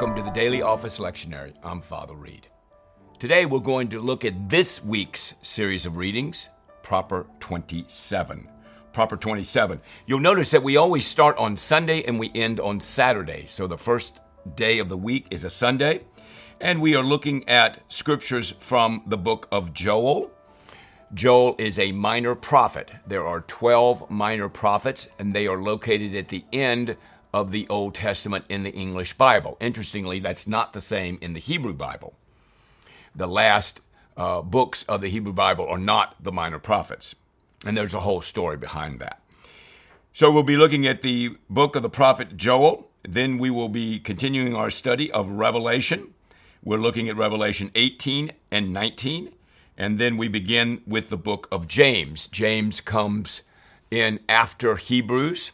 Welcome to the Daily Office Lectionary. I'm Father Reed. Today we're going to look at this week's series of readings, Proper 27. Proper 27. You'll notice that we always start on Sunday and we end on Saturday. So the first day of the week is a Sunday, and we are looking at scriptures from the book of Joel. Joel is a minor prophet. There are 12 minor prophets, and they are located at the end of the Old Testament in the English Bible. Interestingly, that's not the same in the Hebrew Bible. The last uh, books of the Hebrew Bible are not the minor prophets, and there's a whole story behind that. So we'll be looking at the book of the prophet Joel. Then we will be continuing our study of Revelation. We're looking at Revelation 18 and 19. And then we begin with the book of James. James comes in after Hebrews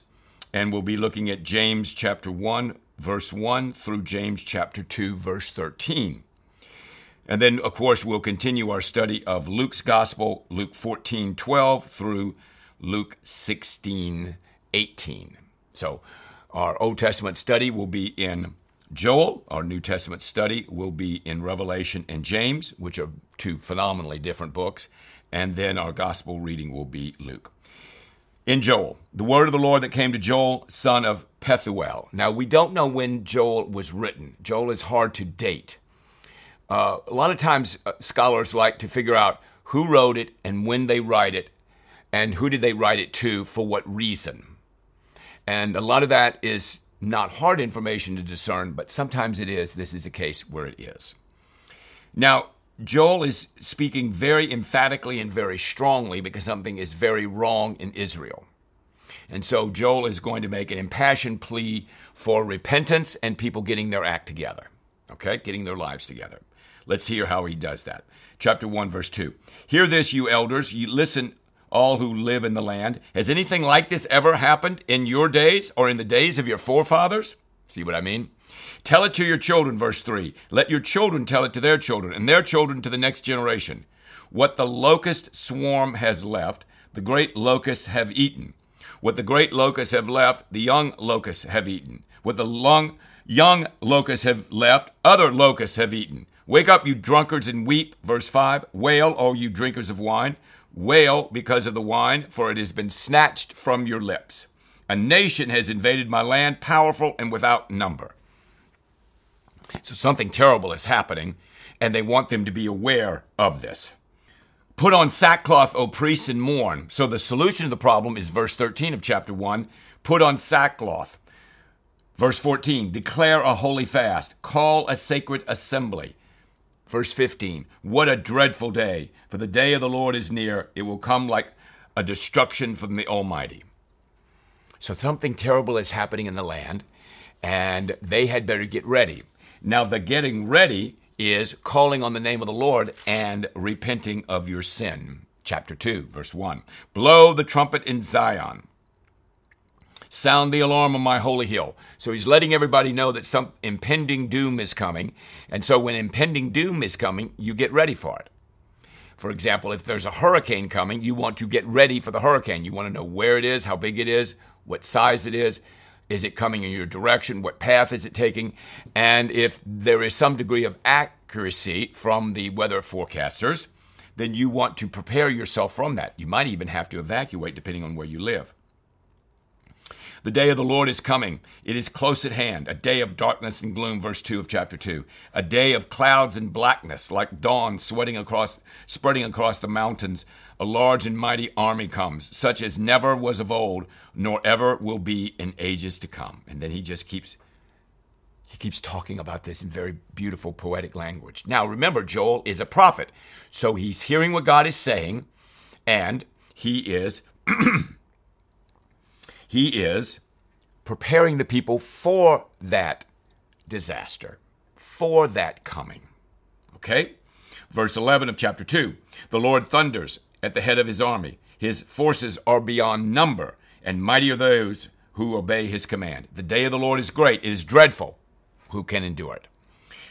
and we'll be looking at James chapter 1, verse 1 through James chapter 2, verse 13. And then, of course, we'll continue our study of Luke's Gospel, Luke 14, 12 through Luke 16, 18. So, our Old Testament study will be in Joel. Our New Testament study will be in Revelation and James, which are two phenomenally different books. And then our Gospel reading will be Luke in Joel, the word of the Lord that came to Joel, son of Pethuel. Now, we don't know when Joel was written. Joel is hard to date. Uh, a lot of times, uh, scholars like to figure out who wrote it and when they write it, and who did they write it to for what reason. And a lot of that is not hard information to discern, but sometimes it is. This is a case where it is. Now, Joel is speaking very emphatically and very strongly because something is very wrong in Israel. And so Joel is going to make an impassioned plea for repentance and people getting their act together, okay, getting their lives together. Let's hear how he does that. Chapter 1, verse 2. Hear this, you elders, you listen, all who live in the land. Has anything like this ever happened in your days or in the days of your forefathers? See what I mean? Tell it to your children, verse 3. Let your children tell it to their children, and their children to the next generation. What the locust swarm has left, the great locusts have eaten. What the great locusts have left, the young locusts have eaten. What the long, young locusts have left, other locusts have eaten. Wake up, you drunkards, and weep. Verse 5 Wail, O you drinkers of wine. Wail because of the wine, for it has been snatched from your lips. A nation has invaded my land, powerful and without number. So something terrible is happening, and they want them to be aware of this. Put on sackcloth, O priests, and mourn. So the solution to the problem is verse 13 of chapter 1 put on sackcloth. Verse 14, declare a holy fast, call a sacred assembly. Verse 15, what a dreadful day, for the day of the Lord is near. It will come like a destruction from the Almighty. So something terrible is happening in the land, and they had better get ready. Now, the getting ready is calling on the name of the Lord and repenting of your sin. Chapter 2, verse 1. Blow the trumpet in Zion. Sound the alarm on my holy hill. So he's letting everybody know that some impending doom is coming. And so when impending doom is coming, you get ready for it. For example, if there's a hurricane coming, you want to get ready for the hurricane. You want to know where it is, how big it is, what size it is. Is it coming in your direction? What path is it taking? And if there is some degree of accuracy from the weather forecasters, then you want to prepare yourself from that. You might even have to evacuate depending on where you live. The day of the Lord is coming. It is close at hand. A day of darkness and gloom, verse 2 of chapter 2. A day of clouds and blackness, like dawn sweating across, spreading across the mountains. A large and mighty army comes, such as never was of old, nor ever will be in ages to come. And then he just keeps he keeps talking about this in very beautiful poetic language. Now remember, Joel is a prophet. So he's hearing what God is saying, and he is He is preparing the people for that disaster, for that coming. Okay? Verse 11 of chapter 2 The Lord thunders at the head of his army. His forces are beyond number, and mighty are those who obey his command. The day of the Lord is great, it is dreadful. Who can endure it?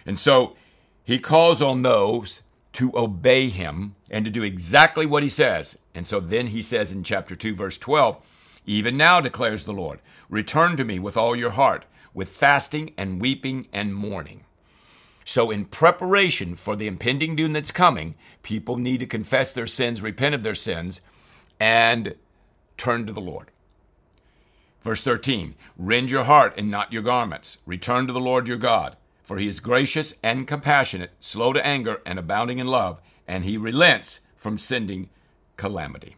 And so he calls on those to obey him and to do exactly what he says. And so then he says in chapter 2, verse 12, even now, declares the Lord, return to me with all your heart, with fasting and weeping and mourning. So, in preparation for the impending doom that's coming, people need to confess their sins, repent of their sins, and turn to the Lord. Verse 13 Rend your heart and not your garments. Return to the Lord your God, for he is gracious and compassionate, slow to anger, and abounding in love, and he relents from sending calamity.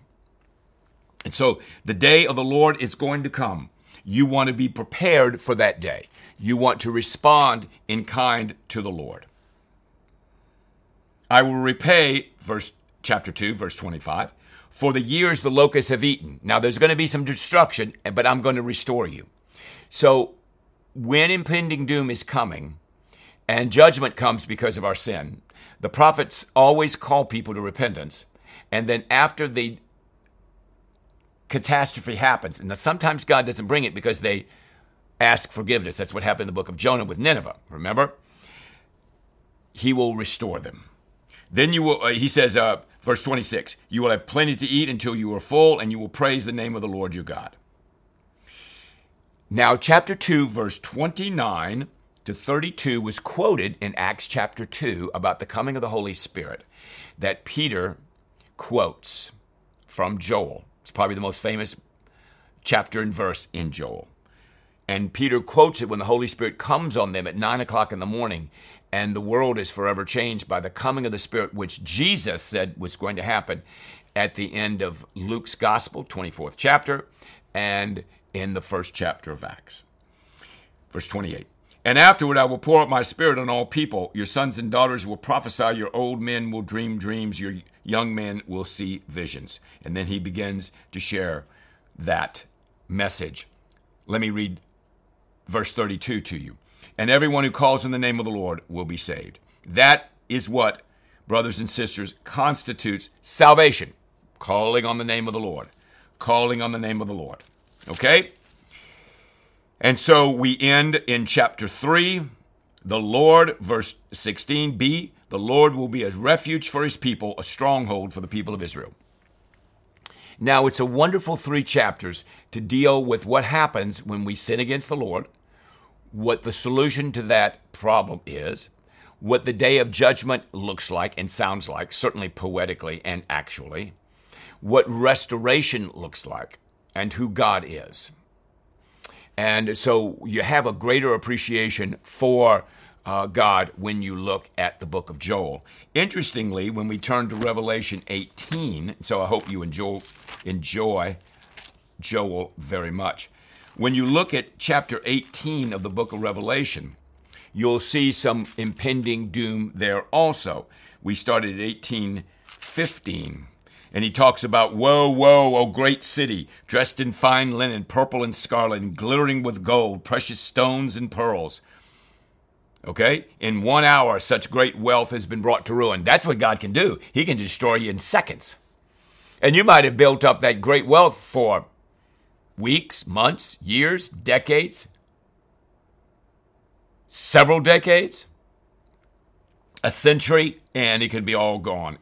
And so the day of the Lord is going to come. You want to be prepared for that day. You want to respond in kind to the Lord. I will repay, verse chapter 2, verse 25, for the years the locusts have eaten. Now there's going to be some destruction, but I'm going to restore you. So when impending doom is coming and judgment comes because of our sin, the prophets always call people to repentance. And then after the catastrophe happens, and sometimes God doesn't bring it because they ask forgiveness. That's what happened in the book of Jonah with Nineveh, remember? He will restore them. Then you will, uh, he says, uh, verse 26, you will have plenty to eat until you are full, and you will praise the name of the Lord your God. Now, chapter 2, verse 29 to 32 was quoted in Acts chapter 2 about the coming of the Holy Spirit that Peter quotes from Joel. It's probably the most famous chapter and verse in Joel. And Peter quotes it when the Holy Spirit comes on them at 9 o'clock in the morning, and the world is forever changed by the coming of the Spirit, which Jesus said was going to happen at the end of Luke's Gospel, 24th chapter, and in the first chapter of Acts. Verse 28. And afterward I will pour out my spirit on all people. Your sons and daughters will prophesy, your old men will dream dreams, your young men will see visions. And then he begins to share that message. Let me read verse 32 to you. And everyone who calls in the name of the Lord will be saved. That is what, brothers and sisters, constitutes salvation. Calling on the name of the Lord. Calling on the name of the Lord. Okay? And so we end in chapter 3. The Lord, verse 16b, the Lord will be a refuge for his people, a stronghold for the people of Israel. Now, it's a wonderful three chapters to deal with what happens when we sin against the Lord, what the solution to that problem is, what the day of judgment looks like and sounds like, certainly poetically and actually, what restoration looks like, and who God is. And so you have a greater appreciation for uh, God when you look at the book of Joel. Interestingly, when we turn to Revelation 18, so I hope you enjoy, enjoy Joel very much. When you look at chapter 18 of the book of Revelation, you'll see some impending doom there also. We started at 1815. And he talks about, Woe, woe, O great city, dressed in fine linen, purple and scarlet, and glittering with gold, precious stones and pearls. Okay? In one hour, such great wealth has been brought to ruin. That's what God can do. He can destroy you in seconds. And you might have built up that great wealth for weeks, months, years, decades, several decades, a century, and it could be all gone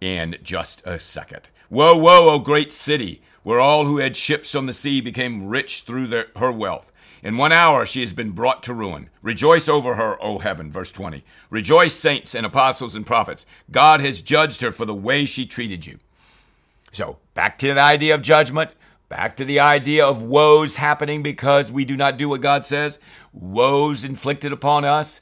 in just a second. Woe, woe, O oh, great city, where all who had ships on the sea became rich through their, her wealth. In one hour she has been brought to ruin. Rejoice over her, O heaven. Verse 20. Rejoice, saints and apostles and prophets. God has judged her for the way she treated you. So, back to the idea of judgment, back to the idea of woes happening because we do not do what God says, woes inflicted upon us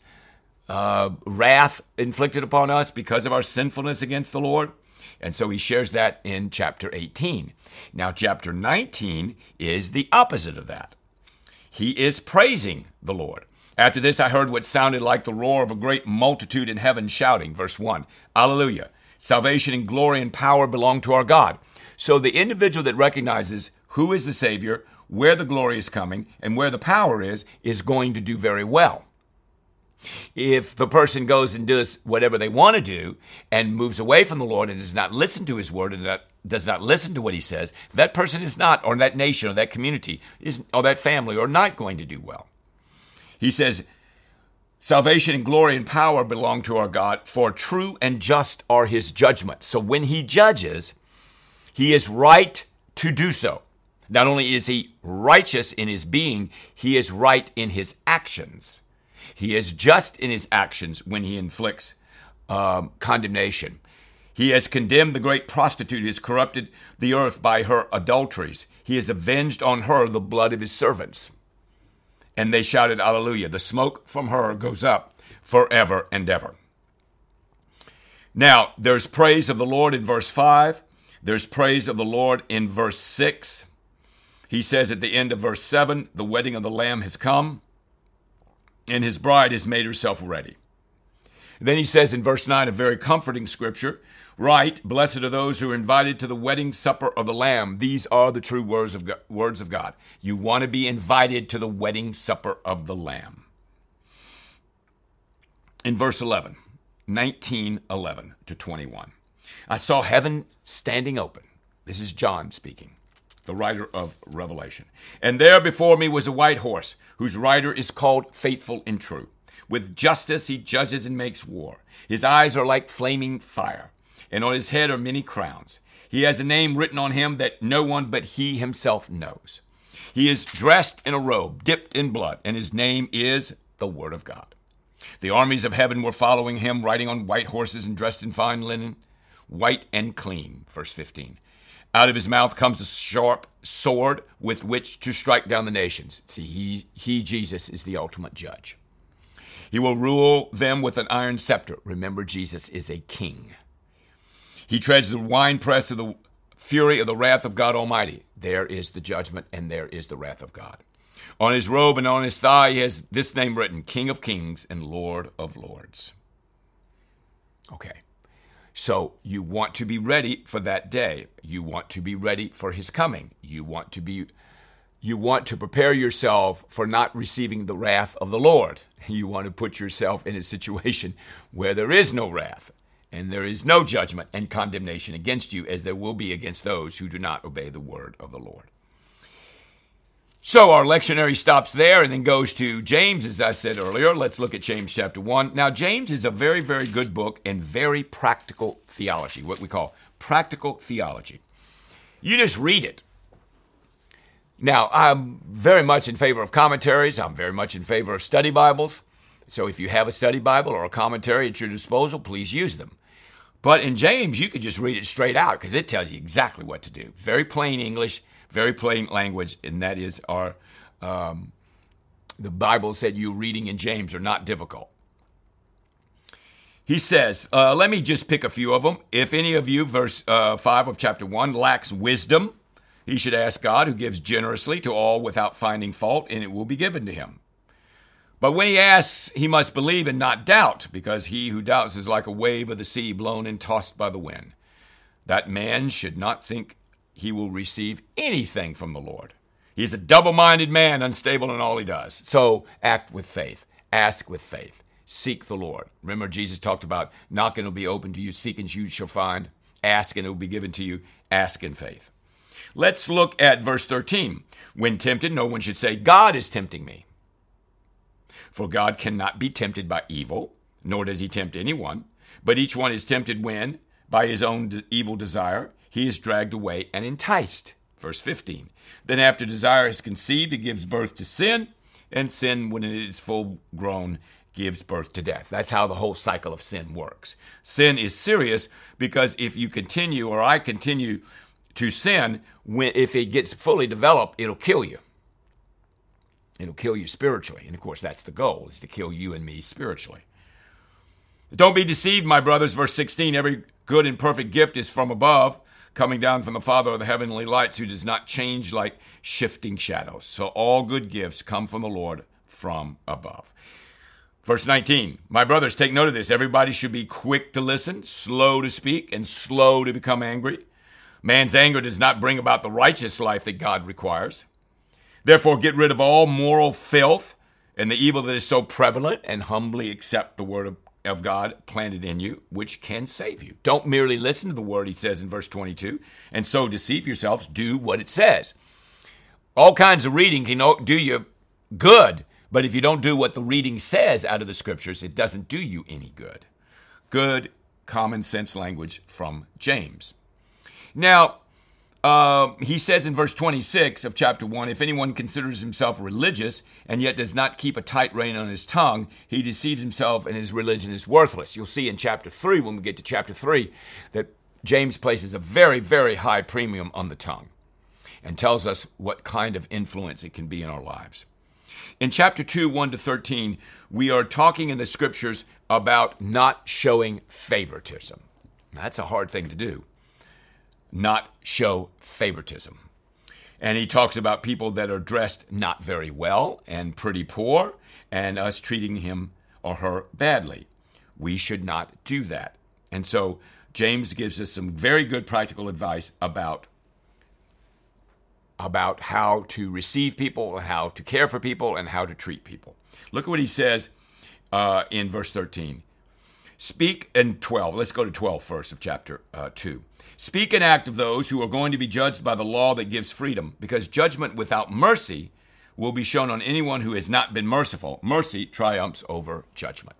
uh, wrath inflicted upon us because of our sinfulness against the Lord. And so he shares that in chapter 18. Now, chapter 19 is the opposite of that. He is praising the Lord. After this, I heard what sounded like the roar of a great multitude in heaven shouting, verse 1 Alleluia! Salvation and glory and power belong to our God. So the individual that recognizes who is the Savior, where the glory is coming, and where the power is, is going to do very well. If the person goes and does whatever they want to do and moves away from the Lord and does not listen to his word and does not listen to what he says, that person is not, or that nation or that community or that family are not going to do well. He says, Salvation and glory and power belong to our God, for true and just are his judgments. So when he judges, he is right to do so. Not only is he righteous in his being, he is right in his actions. He is just in his actions when he inflicts um, condemnation. He has condemned the great prostitute who has corrupted the earth by her adulteries. He has avenged on her the blood of his servants. And they shouted, Alleluia. The smoke from her goes up forever and ever. Now, there's praise of the Lord in verse 5. There's praise of the Lord in verse 6. He says at the end of verse 7 the wedding of the Lamb has come, and his bride has made herself ready. Then he says in verse 9, a very comforting scripture Right, blessed are those who are invited to the wedding supper of the Lamb. These are the true words of God. Words of God. You want to be invited to the wedding supper of the Lamb. In verse 11, 19, 11 to 21, I saw heaven standing open. This is John speaking the writer of Revelation. And there before me was a white horse, whose rider is called Faithful and True. With justice he judges and makes war. His eyes are like flaming fire, and on his head are many crowns. He has a name written on him that no one but he himself knows. He is dressed in a robe dipped in blood, and his name is the Word of God. The armies of heaven were following him, riding on white horses and dressed in fine linen, white and clean. Verse 15. Out of his mouth comes a sharp sword with which to strike down the nations. See, he, he, Jesus, is the ultimate judge. He will rule them with an iron scepter. Remember, Jesus is a king. He treads the winepress of the fury of the wrath of God Almighty. There is the judgment, and there is the wrath of God. On his robe and on his thigh, he has this name written King of Kings and Lord of Lords. Okay. So you want to be ready for that day. You want to be ready for his coming. You want to be you want to prepare yourself for not receiving the wrath of the Lord. You want to put yourself in a situation where there is no wrath and there is no judgment and condemnation against you as there will be against those who do not obey the word of the Lord. So our lectionary stops there and then goes to James, as I said earlier. Let's look at James chapter 1. Now, James is a very, very good book and very practical theology, what we call practical theology. You just read it. Now, I'm very much in favor of commentaries. I'm very much in favor of study Bibles. So if you have a study Bible or a commentary at your disposal, please use them. But in James, you could just read it straight out because it tells you exactly what to do. Very plain English very plain language, and that is our. Um, the Bible said you reading in James are not difficult. He says, uh, let me just pick a few of them. If any of you, verse uh, 5 of chapter 1, lacks wisdom, he should ask God, who gives generously to all without finding fault, and it will be given to him. But when he asks, he must believe and not doubt, because he who doubts is like a wave of the sea blown and tossed by the wind. That man should not think he will receive anything from the Lord. He's a double minded man, unstable in all he does. So act with faith, ask with faith, seek the Lord. Remember, Jesus talked about knocking will be open to you, seek and you shall find, ask and it will be given to you, ask in faith. Let's look at verse 13. When tempted, no one should say, God is tempting me. For God cannot be tempted by evil, nor does he tempt anyone, but each one is tempted when, by his own evil desire, he is dragged away and enticed. Verse 15. Then, after desire is conceived, it gives birth to sin, and sin, when it is full grown, gives birth to death. That's how the whole cycle of sin works. Sin is serious because if you continue, or I continue to sin, when, if it gets fully developed, it'll kill you. It'll kill you spiritually. And of course, that's the goal, is to kill you and me spiritually. Don't be deceived, my brothers. Verse 16 every good and perfect gift is from above coming down from the Father of the heavenly lights, who does not change like shifting shadows. So all good gifts come from the Lord from above. Verse 19, my brothers, take note of this. Everybody should be quick to listen, slow to speak, and slow to become angry. Man's anger does not bring about the righteous life that God requires. Therefore, get rid of all moral filth and the evil that is so prevalent, and humbly accept the word of of God planted in you, which can save you. Don't merely listen to the word, he says in verse 22, and so deceive yourselves. Do what it says. All kinds of reading can do you good, but if you don't do what the reading says out of the scriptures, it doesn't do you any good. Good common sense language from James. Now, uh, he says in verse 26 of chapter 1 if anyone considers himself religious and yet does not keep a tight rein on his tongue, he deceives himself and his religion is worthless. You'll see in chapter 3, when we get to chapter 3, that James places a very, very high premium on the tongue and tells us what kind of influence it can be in our lives. In chapter 2, 1 to 13, we are talking in the scriptures about not showing favoritism. That's a hard thing to do not show favoritism. And he talks about people that are dressed not very well and pretty poor, and us treating him or her badly. We should not do that. And so James gives us some very good practical advice about about how to receive people, how to care for people, and how to treat people. Look at what he says uh, in verse 13. Speak in 12. Let's go to 12 first of chapter uh, 2. Speak and act of those who are going to be judged by the law that gives freedom, because judgment without mercy will be shown on anyone who has not been merciful. Mercy triumphs over judgment.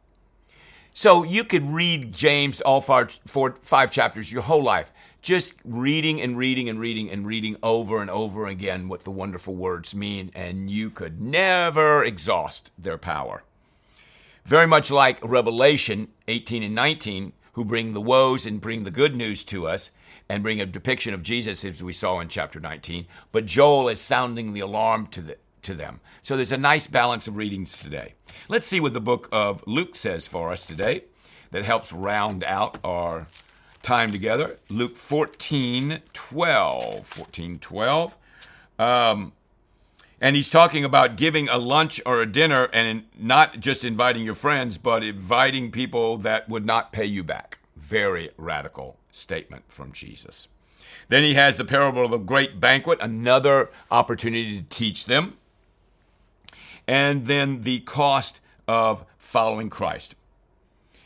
So you could read James all five, chapters your whole life, just reading and reading and reading and reading over and over again what the wonderful words mean, and you could never exhaust their power. Very much like Revelation 18 and 19, who bring the woes and bring the good news to us, and bring a depiction of Jesus as we saw in chapter 19. But Joel is sounding the alarm to, the, to them. So there's a nice balance of readings today. Let's see what the book of Luke says for us today that helps round out our time together. Luke 14 12. 14 12. Um, and he's talking about giving a lunch or a dinner and not just inviting your friends, but inviting people that would not pay you back. Very radical statement from Jesus. Then he has the parable of the great banquet, another opportunity to teach them. And then the cost of following Christ.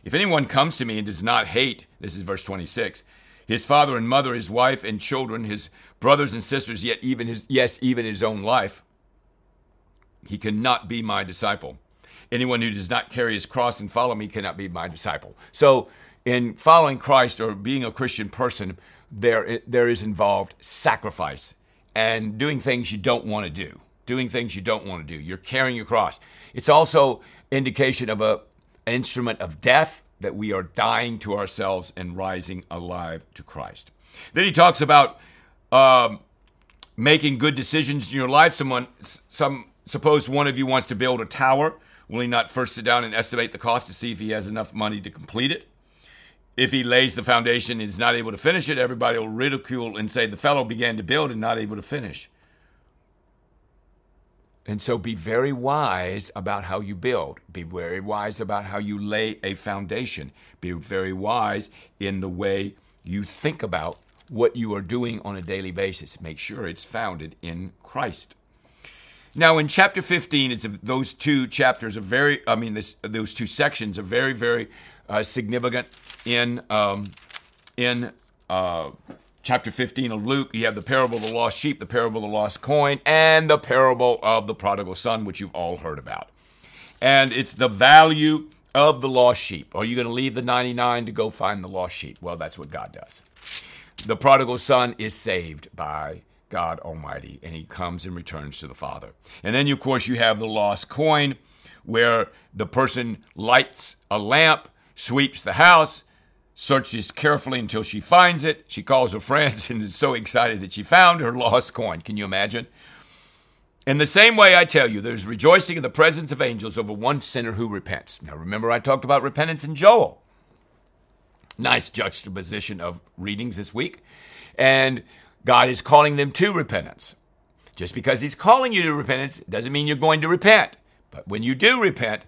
If anyone comes to me and does not hate, this is verse 26, his father and mother, his wife and children, his brothers and sisters, yet even his, yes, even his own life, he cannot be my disciple. Anyone who does not carry his cross and follow me cannot be my disciple. So in following Christ or being a Christian person, there, there is involved sacrifice and doing things you don't want to do. Doing things you don't want to do. You're carrying your cross. It's also indication of a instrument of death that we are dying to ourselves and rising alive to Christ. Then he talks about um, making good decisions in your life. Someone, some suppose one of you wants to build a tower. Will he not first sit down and estimate the cost to see if he has enough money to complete it? If he lays the foundation and is not able to finish it, everybody will ridicule and say the fellow began to build and not able to finish. And so be very wise about how you build. Be very wise about how you lay a foundation. Be very wise in the way you think about what you are doing on a daily basis. Make sure it's founded in Christ. Now, in chapter 15, it's those two chapters are very, I mean, this, those two sections are very, very uh, significant in um, in uh, chapter 15 of Luke. You have the parable of the lost sheep, the parable of the lost coin, and the parable of the prodigal son, which you've all heard about. And it's the value of the lost sheep. Are you going to leave the 99 to go find the lost sheep? Well, that's what God does. The prodigal son is saved by God Almighty, and he comes and returns to the Father. And then, of course, you have the lost coin, where the person lights a lamp sweeps the house, searches carefully until she finds it. She calls her friends and is so excited that she found her lost coin. Can you imagine? In the same way, I tell you, there's rejoicing in the presence of angels over one sinner who repents. Now, remember, I talked about repentance in Joel. Nice juxtaposition of readings this week. And God is calling them to repentance. Just because He's calling you to repentance doesn't mean you're going to repent. But when you do repent,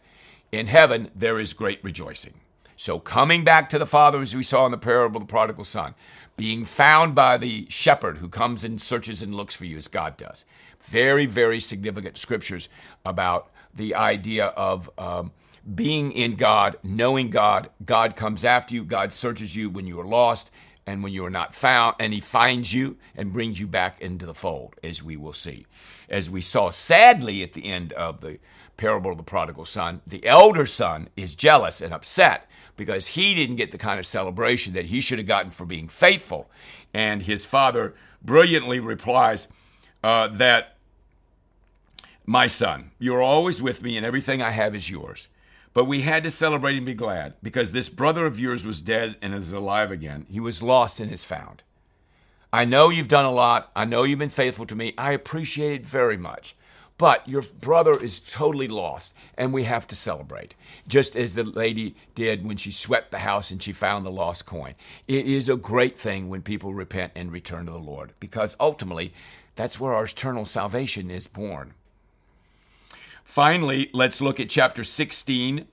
in heaven there is great rejoicing. So, coming back to the Father, as we saw in the parable of the prodigal son, being found by the shepherd who comes and searches and looks for you as God does. Very, very significant scriptures about the idea of um, being in God, knowing God. God comes after you, God searches you when you are lost and when you are not found, and He finds you and brings you back into the fold, as we will see. As we saw sadly at the end of the parable of the prodigal son, the elder son is jealous and upset because he didn't get the kind of celebration that he should have gotten for being faithful. And his father brilliantly replies uh, that, My son, you are always with me, and everything I have is yours. But we had to celebrate and be glad because this brother of yours was dead and is alive again. He was lost and is found. I know you've done a lot. I know you've been faithful to me. I appreciate it very much. But your brother is totally lost, and we have to celebrate, just as the lady did when she swept the house and she found the lost coin. It is a great thing when people repent and return to the Lord, because ultimately, that's where our eternal salvation is born. Finally, let's look at chapter 16,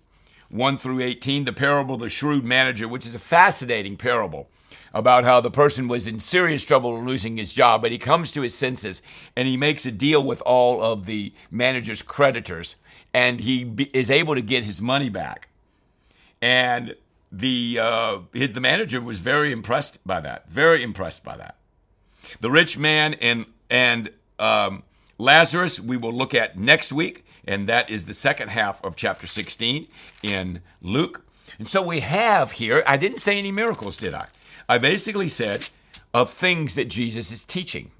1 through 18, the parable of the shrewd manager, which is a fascinating parable about how the person was in serious trouble losing his job, but he comes to his senses and he makes a deal with all of the manager's creditors and he is able to get his money back. And the uh, the manager was very impressed by that, very impressed by that. The rich man and and um, Lazarus we will look at next week, and that is the second half of chapter 16 in Luke. And so we have here, I didn't say any miracles, did I? I basically said of things that Jesus is teaching.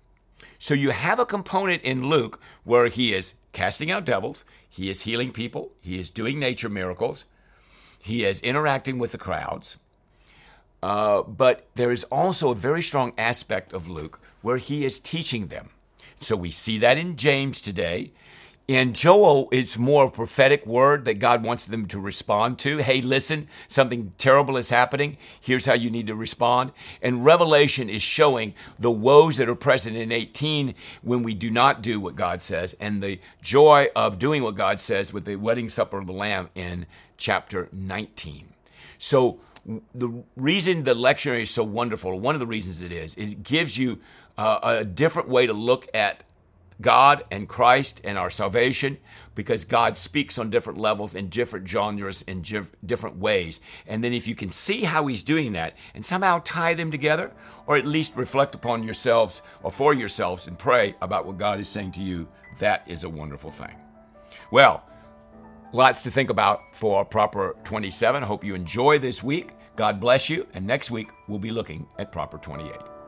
So you have a component in Luke where he is casting out devils, he is healing people, he is doing nature miracles, he is interacting with the crowds. Uh, but there is also a very strong aspect of Luke where he is teaching them. So we see that in James today. In Joel, it's more a prophetic word that God wants them to respond to. Hey, listen, something terrible is happening. Here's how you need to respond. And Revelation is showing the woes that are present in 18 when we do not do what God says, and the joy of doing what God says with the wedding supper of the Lamb in chapter 19. So, the reason the lectionary is so wonderful, one of the reasons it is, it gives you uh, a different way to look at God and Christ and our salvation because God speaks on different levels in different genres in different ways. And then if you can see how he's doing that and somehow tie them together or at least reflect upon yourselves or for yourselves and pray about what God is saying to you, that is a wonderful thing. Well, lots to think about for Proper 27. I hope you enjoy this week. God bless you. And next week, we'll be looking at Proper 28.